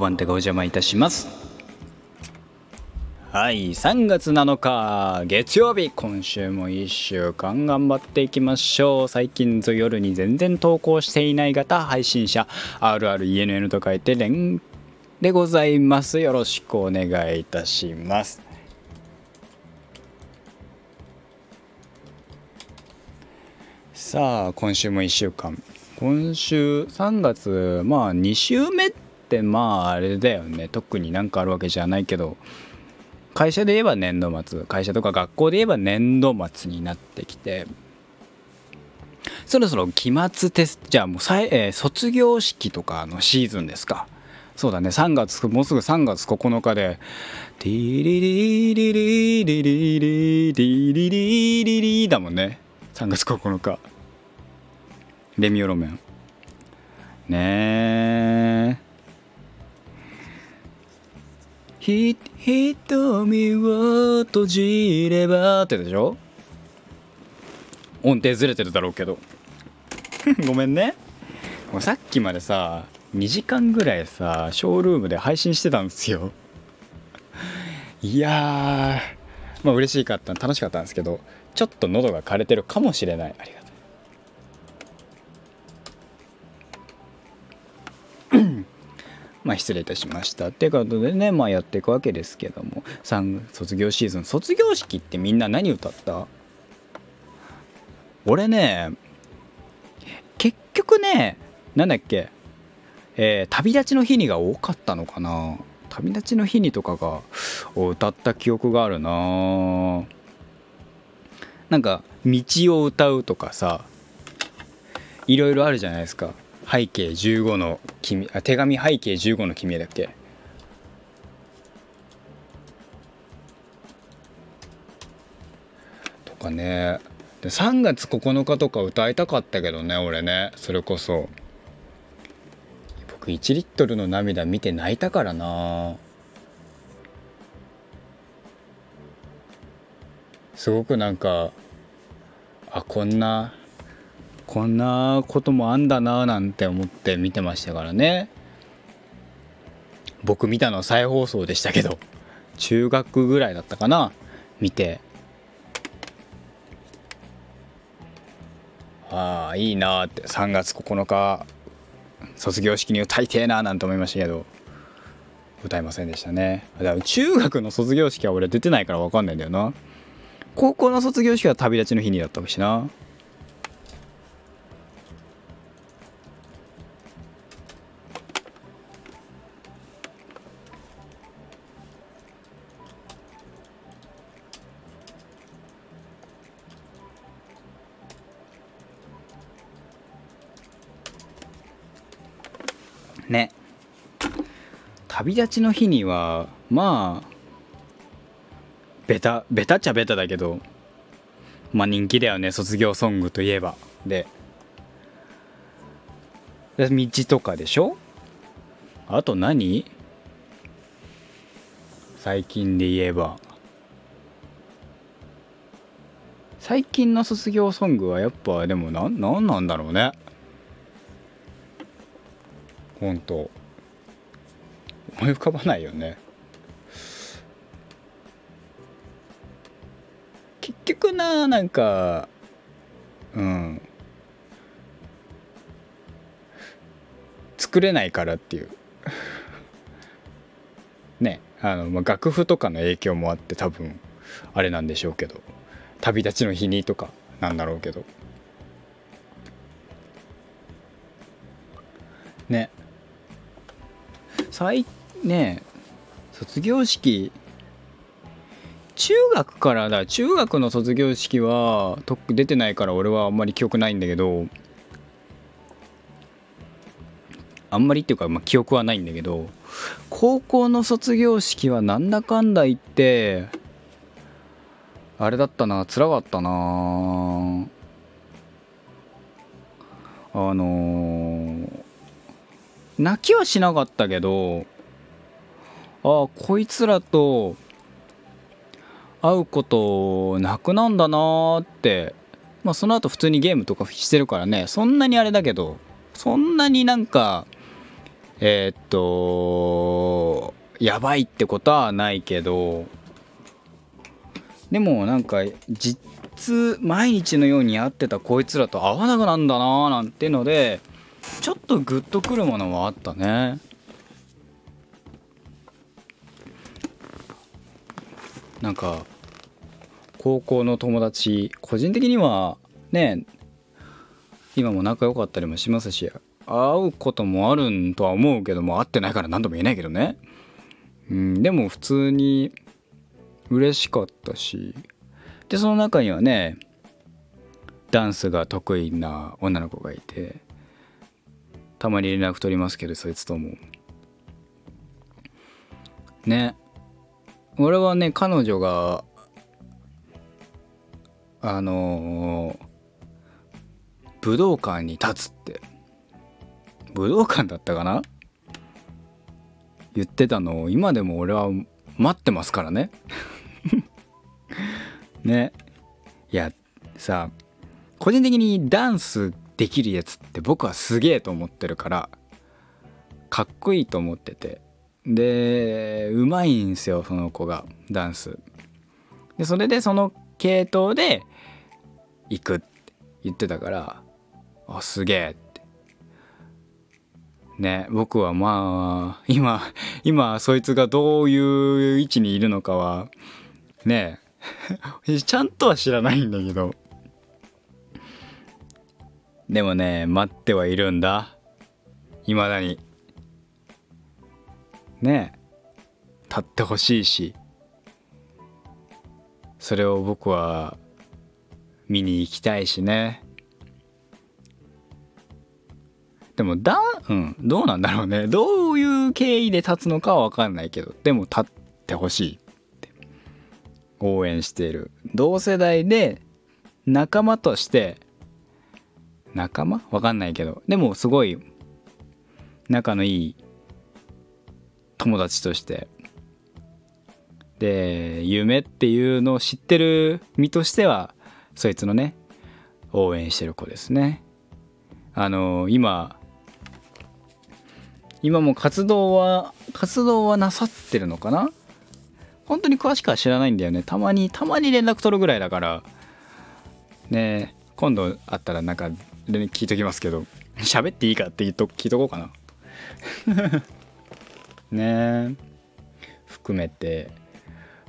番手がお邪魔いたします。はい3月7日月曜日。今週も1週間頑張っていきましょう。最近ぞ夜に全然投稿していない方配信者 RRENN と書いて連でございます。よろしくお願いいたします。さあ今週も1週間。今週3月まあ2週目ってってまああれだよね。特になんかあるわけじゃないけど会社で言えば年度末会社とか学校で言えば年度末になってきてそろそろ期末テストじゃあもうさ、えー、卒業式とかのシーズンですか。そうだね。3月もうすぐ3月9日で「ティリリリリリリリリリリリリリ」だもんね3月9日レミオロメンねえひ瞳を閉じればってでしょ？音程ずれてるだろうけど。ごめんね。もうさっきまでさ2時間ぐらいさショールームで配信してたんですよ。いやまあ嬉しかった楽しかったんですけどちょっと喉が枯れてるかもしれない。ありがまあ、失礼いたしましたっていうことでね、まあ、やっていくわけですけども。卒業シーズン。卒業式ってみんな何歌った？俺ね結局ねなんだっけ？えー、旅立ちの日にが多かったのかな。旅立ちの日にとかがを歌った記憶があるな。なんか道を歌うとかさいろいろあるじゃないですか。背景15の君あ手紙背景15の君だっけ？とかね。で3月9日とか歌いたかったけどね俺ねそれこそ。僕1リットルの涙見て泣いたからな。すごくなんかあこんなこんなこともあんだななんて思って見てましたからね。僕見たのは再放送でしたけど中学ぐらいだったかな見て。ああいいなって3月9日卒業式に歌いてえななんて思いましたけど歌いませんでしたね。だから中学の卒業式は俺出てないから分かんないんだよな。高校の卒業式は旅立ちの日にだったしな。旅立ちの日にはまあベタベタっちゃベタだけどまあ人気だよね。卒業ソングといえば。で道とかでしょ？あと何？最近で言えば。最近の卒業ソングはやっぱでも何なんだろうね。本当。思い浮かばないよね。結局ななんかうん。作れないからっていう。ねあの、まあ、楽譜とかの影響もあって多分あれなんでしょうけど。旅立ちの日にとかなんだろうけど。ね。最ね卒業式。中学からだ。中学の卒業式はと出てないから俺はあんまり記憶ないんだけど。あんまりっていうか、まあ、記憶はないんだけど。高校の卒業式はなんだかんだ言ってあれだったな辛かったな。あのー泣きはしなかったけどああこいつらと会うことなくなんだなーって。まあその後普通にゲームとかしてるからね。そんなにあれだけどそんなになんかえー、っとやばいってことはないけど。でもなんか実毎日のように会ってたこいつらと会わなくなんだなーなんてのでちょっとグッとくるものはあったね。なんか高校の友達個人的にはね今も仲良かったりもしますし会うこともあるんとは思うけども会ってないから何とも言えないけどね。うんでも普通に嬉しかったしでその中にはねダンスが得意な女の子がいてたまに連絡取りますけどそいつとも。ね。俺はね彼女があのー、武道館に立つって武道館だったかな？言ってたのを今でも俺は待ってますからね。ね。いやさ個人的にダンスできるやつって僕はすげえと思ってるからかっこいいと思ってて。でうまいんですよその子がダンス。でそれでその系統で行くって言ってたからあすげえって。ね僕はまあ今今そいつがどういう位置にいるのかはね ちゃんとは知らないんだけど。でもね待ってはいるんだ。いまだに。ね立ってほしいしそれを僕は見に行きたいしね。でもだうんどうなんだろうね。どういう経緯で立つのかは分かんないけどでも立ってほしいって。応援している。同世代で仲間として仲間？わかんないけど。でもすごい仲のいい友達として。で夢っていうのを知ってる身としてはそいつのね応援してる子ですね。あの今今も活動は活動はなさってるのかな？本当に詳しくは知らないんだよね。たまにたまに連絡取るぐらいだから。ね今度会ったらなんか聞いときますけど喋っていいかって言っと聞いとこうかな。ね。含めて。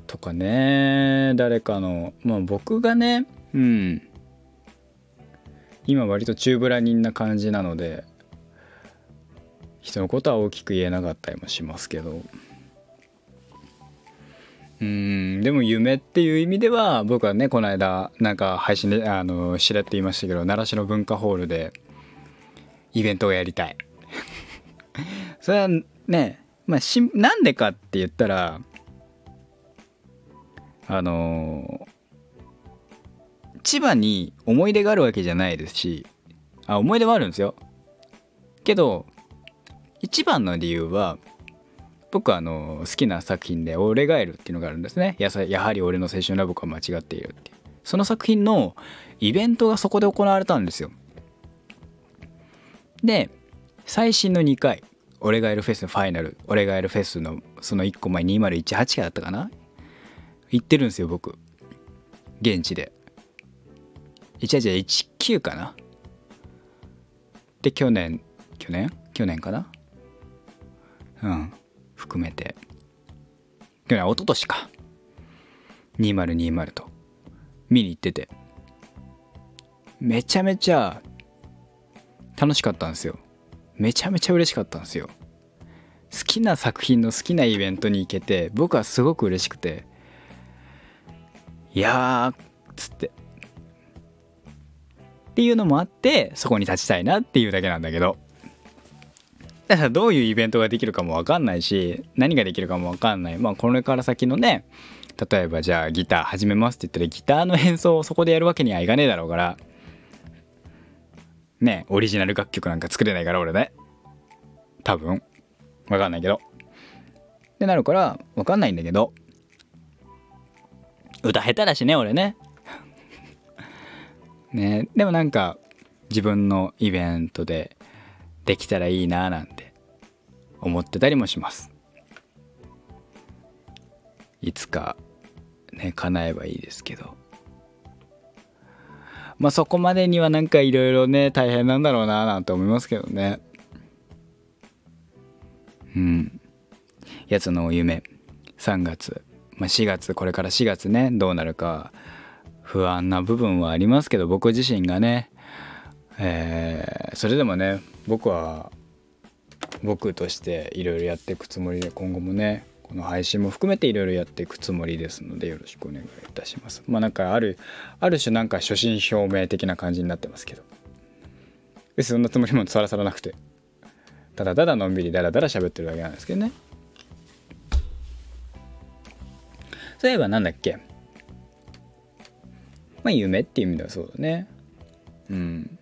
とかね。誰かの。まあ僕がね。うん。今割と中ブラ人な感じなので。人のことは大きく言えなかったりもしますけど。うん。でも夢っていう意味では僕はねこの間なんか配信であのしれって言いましたけど奈良市の文化ホールでイベントをやりたい。それはねまあしなんでかって言ったらあの千葉に思い出があるわけじゃないですしあ思い出はあるんですよ。けど一番の理由は僕はあの好きな作品で「俺ガエル」っていうのがあるんですね。ややはり俺の青春ラブコは間違っているってその作品のイベントがそこで行われたんですよ。で最新の2回「俺ガエルフェスの」ファイナル「俺ガエルフェス」のその1個前2018だったかな？行ってるんですよ僕。現地で。1819かな？で去年去年？去年かな？うん。含めて。去年一昨年か。2020と。見に行ってて。めちゃめちゃ楽しかったんですよ。めちゃめちゃ嬉しかったんですよ。好きな作品の好きなイベントに行けて僕はすごく嬉しくていやーつって。っていうのもあってそこに立ちたいなっていうだけなんだけど。だからどういうイベントができるかも分かんないし何ができるかも分かんない。まあこれから先のね例えばじゃあギター始めますって言ったらギターの演奏をそこでやるわけにはいかねえだろうからねオリジナル楽曲なんか作れないから俺ね。多分。分かんないけど。ってなるから分かんないんだけど。歌下手だしね俺ね。ねでもなんか自分のイベントでできたらいいななんて思ってたりもします。いつかね叶えばいいですけど。まあそこまでにはなんかいろいろね大変なんだろうななんて思いますけどね。うん。やつの夢。3月、まあ、4月。これから4月ね。どうなるか。不安な部分はありますけど僕自身がね。えー、それでもね僕は僕としていろいろやっていくつもりで今後もねこの配信も含めていろいろやっていくつもりですのでよろしくお願いいたします。まあなんかあるある種なんか初心表明的な感じになってますけど。そんなつもりもさらさらなくて。ただただのんびりだらだら喋ってるだけなんですけどね。そういえばなんだっけ。まあ夢っていう意味ではそうだね。うん。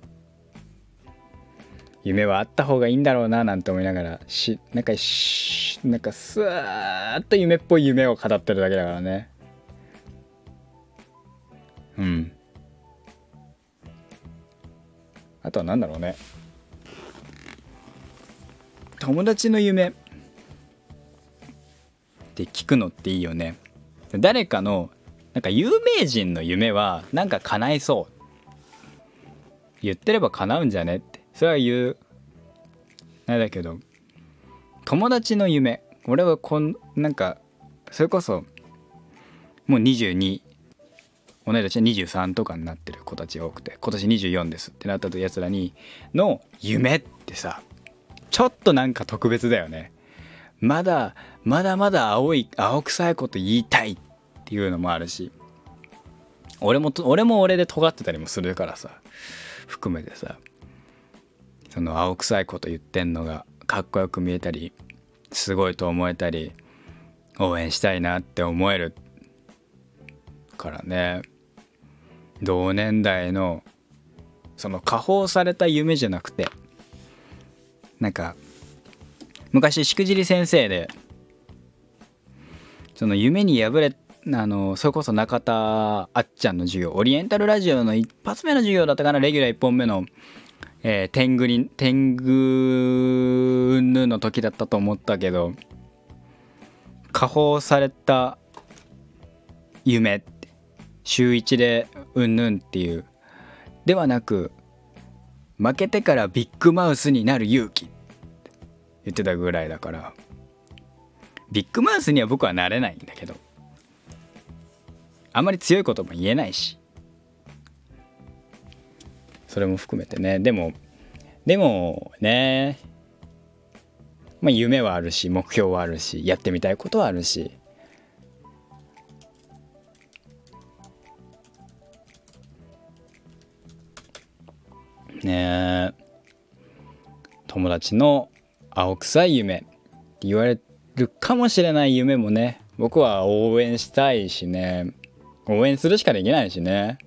夢はあった方がいいんだろうななんて思いながらしなんかしなんかスーッと夢っぽい夢を語ってるだけだからね。うん。あとは何だろうね。友達の夢。って聞くのっていいよね。誰かのなんか有名人の夢はなんか叶いそう。言ってれば叶うんじゃねって。それは言う。あれだけど。友達の夢。俺はこんなんかそれこそもう22同い年は23とかになってる子たち多くて今年24ですってなったやつらにの夢ってさちょっとなんか特別だよね。まだまだまだ青い青臭いこと言いたいっていうのもあるし俺も俺も俺で尖ってたりもするからさ含めてさその青臭いこと言ってんのがかっこよく見えたりすごいと思えたり応援したいなって思えるからね。同年代のその加工された夢じゃなくてなんか昔しくじり先生でその夢に破れあのそれこそ中田あっちゃんの授業オリエンタルラジオの一発目の授業だったかなレギュラー1本目のえー、天狗に天狗ぬの時だったと思ったけど加工された夢週1でうんぬんっていう。ではなく負けてからビッグマウスになる勇気言ってたぐらいだからビッグマウスには僕はなれないんだけどあまり強いことも言えないしそれも含めてね。でもでもねまあ夢はあるし目標はあるしやってみたいことはあるし。ね友達の青臭い夢って言われるかもしれない夢もね僕は応援したいしね。応援するしかできないしね。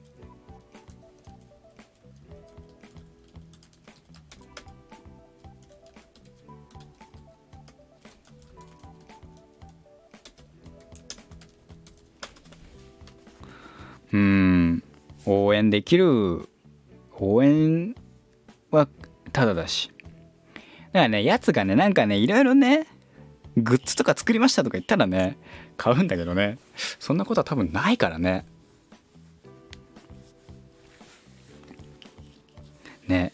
できる応援はただだし。だからねやつがねなんかねいろいろねグッズとか作りましたとか言ったらね買うんだけどねそんなことは多分ないからね。ね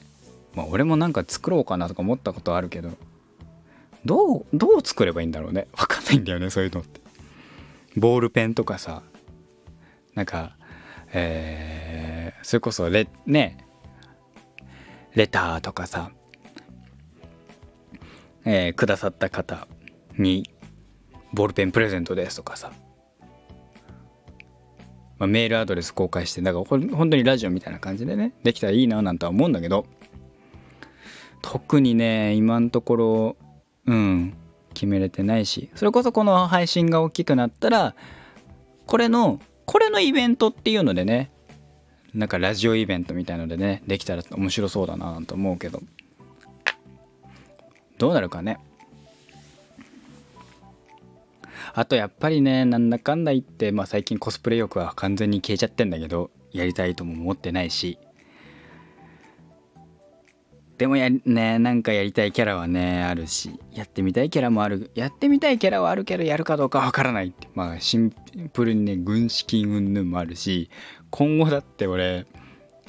まあ俺もなんか作ろうかなとか思ったことあるけどどうどう作ればいいんだろうね。分かんないんだよねそういうのって。ボールペンとかさなんかえー、それこそレねレターとかさ、えー、くださった方にボールペンプレゼントですとかさ、まあ、メールアドレス公開してだから本当にラジオみたいな感じでねできたらいいななんて思うんだけど特にね今のところうん決めれてないしそれこそこの配信が大きくなったらこれのこれのイベントっていうのでねなんかラジオイベントみたいのでねできたら面白そうだなと思うけど。どうなるかね。あとやっぱりねなんだかんだ言って、まあ、最近コスプレ欲は完全に消えちゃってんだけどやりたいとも思ってないし。でもやねなんかやりたいキャラはねあるし。やってみたいキャラもある。やってみたいキャラはあるけどやるかどうかわからないって。まあシンプルにね軍資金云々もあるし。今後だって俺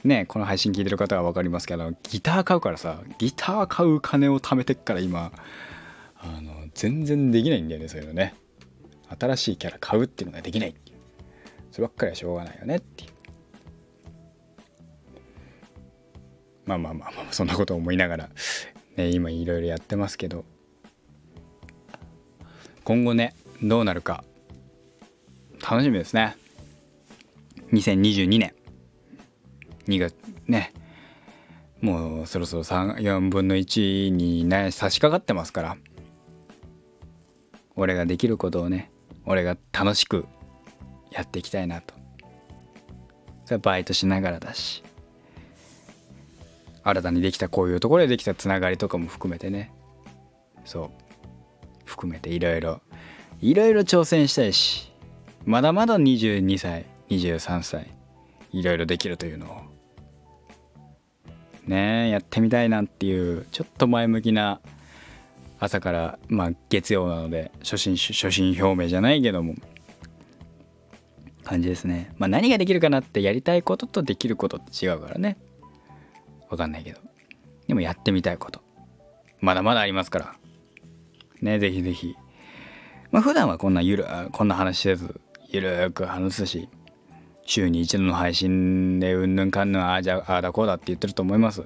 ねこの配信聞いてる方は分かりますけどギター買うからさギター買う金を貯めてっから今あの全然できないんだよねそういうのね。新しいキャラ買うっていうのができない。そればっかりはしょうがないよねっていう。まあまあまあまあそんなこと思いながら、ね、今いろいろやってますけど。今後ねどうなるか楽しみですね。2022年。2月ね。もうそろそろ4分の1に、ね、差し掛かってますから。俺ができることをね俺が楽しくやっていきたいなと。それはバイトしながらだし。新たにできたこういうところでできたつながりとかも含めてね。そう。含めていろいろいろいろ挑戦したいし。まだまだ22歳。23歳。いろいろできるというのを。ねやってみたいなっていうちょっと前向きな朝からまあ月曜なので初心初心表明じゃないけども感じですね。まあ何ができるかなってやりたいこととできることって違うからね。わかんないけど。でもやってみたいこと。まだまだありますから。ねぜひぜひ。まあ普段はこんなゆるこんな話せずゆるく話すし週に一度の配信でうんぬんかんぬんああじゃああだこうだって言ってると思います。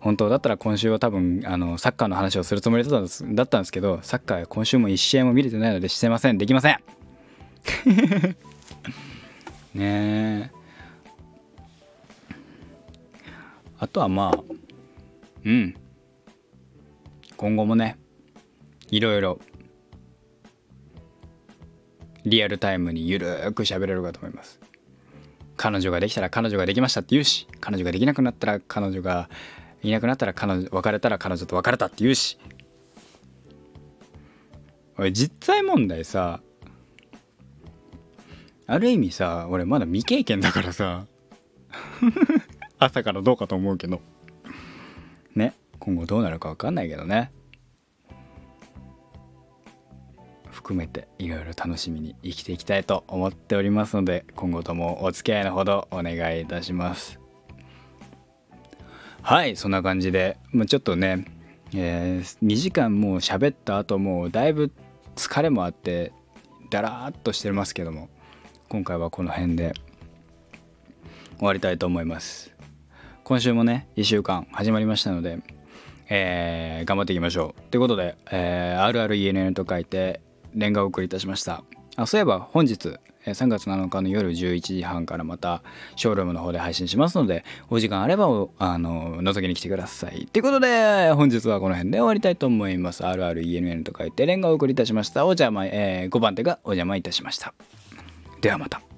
本当だったら今週は多分あのサッカーの話をするつもりだったんですだったんですけどサッカー今週も1試合も見れてないのでしてません。できません。ねえ。あとはまあうん。今後もねいろいろリアルタイムにゆるーく喋れるかと思います彼女ができたら彼女ができましたって言うし彼女ができなくなったら彼女がいなくなったら彼女別れたら彼女と別れたって言うし。俺実際問題さある意味さ俺まだ未経験だからさ 朝からどうかと思うけど。ね今後どうなるか分かんないけどね。含めていろいろ楽しみに生きていきたいと思っておりますので今後ともお付き合いのほどお願いいたします。はいそんな感じで、まあ、ちょっとね、えー、2時間もう喋った後もうだいぶ疲れもあってだらーっとしてますけども今回はこの辺で終わりたいと思います。今週もね1週間始まりましたので、えー、頑張っていきましょう。ということで、えー、RRENN と書いてレンガをお送りいたしました。あそういえば本日3月7日の夜11時半からまたショールームの方で配信しますのでお時間あればあの覗きに来てください。ということで本日はこの辺で終わりたいと思います。RRENN と書いて連画をお送りいたしました。お邪魔、えー、5番手がお邪魔いたしました。ではまた。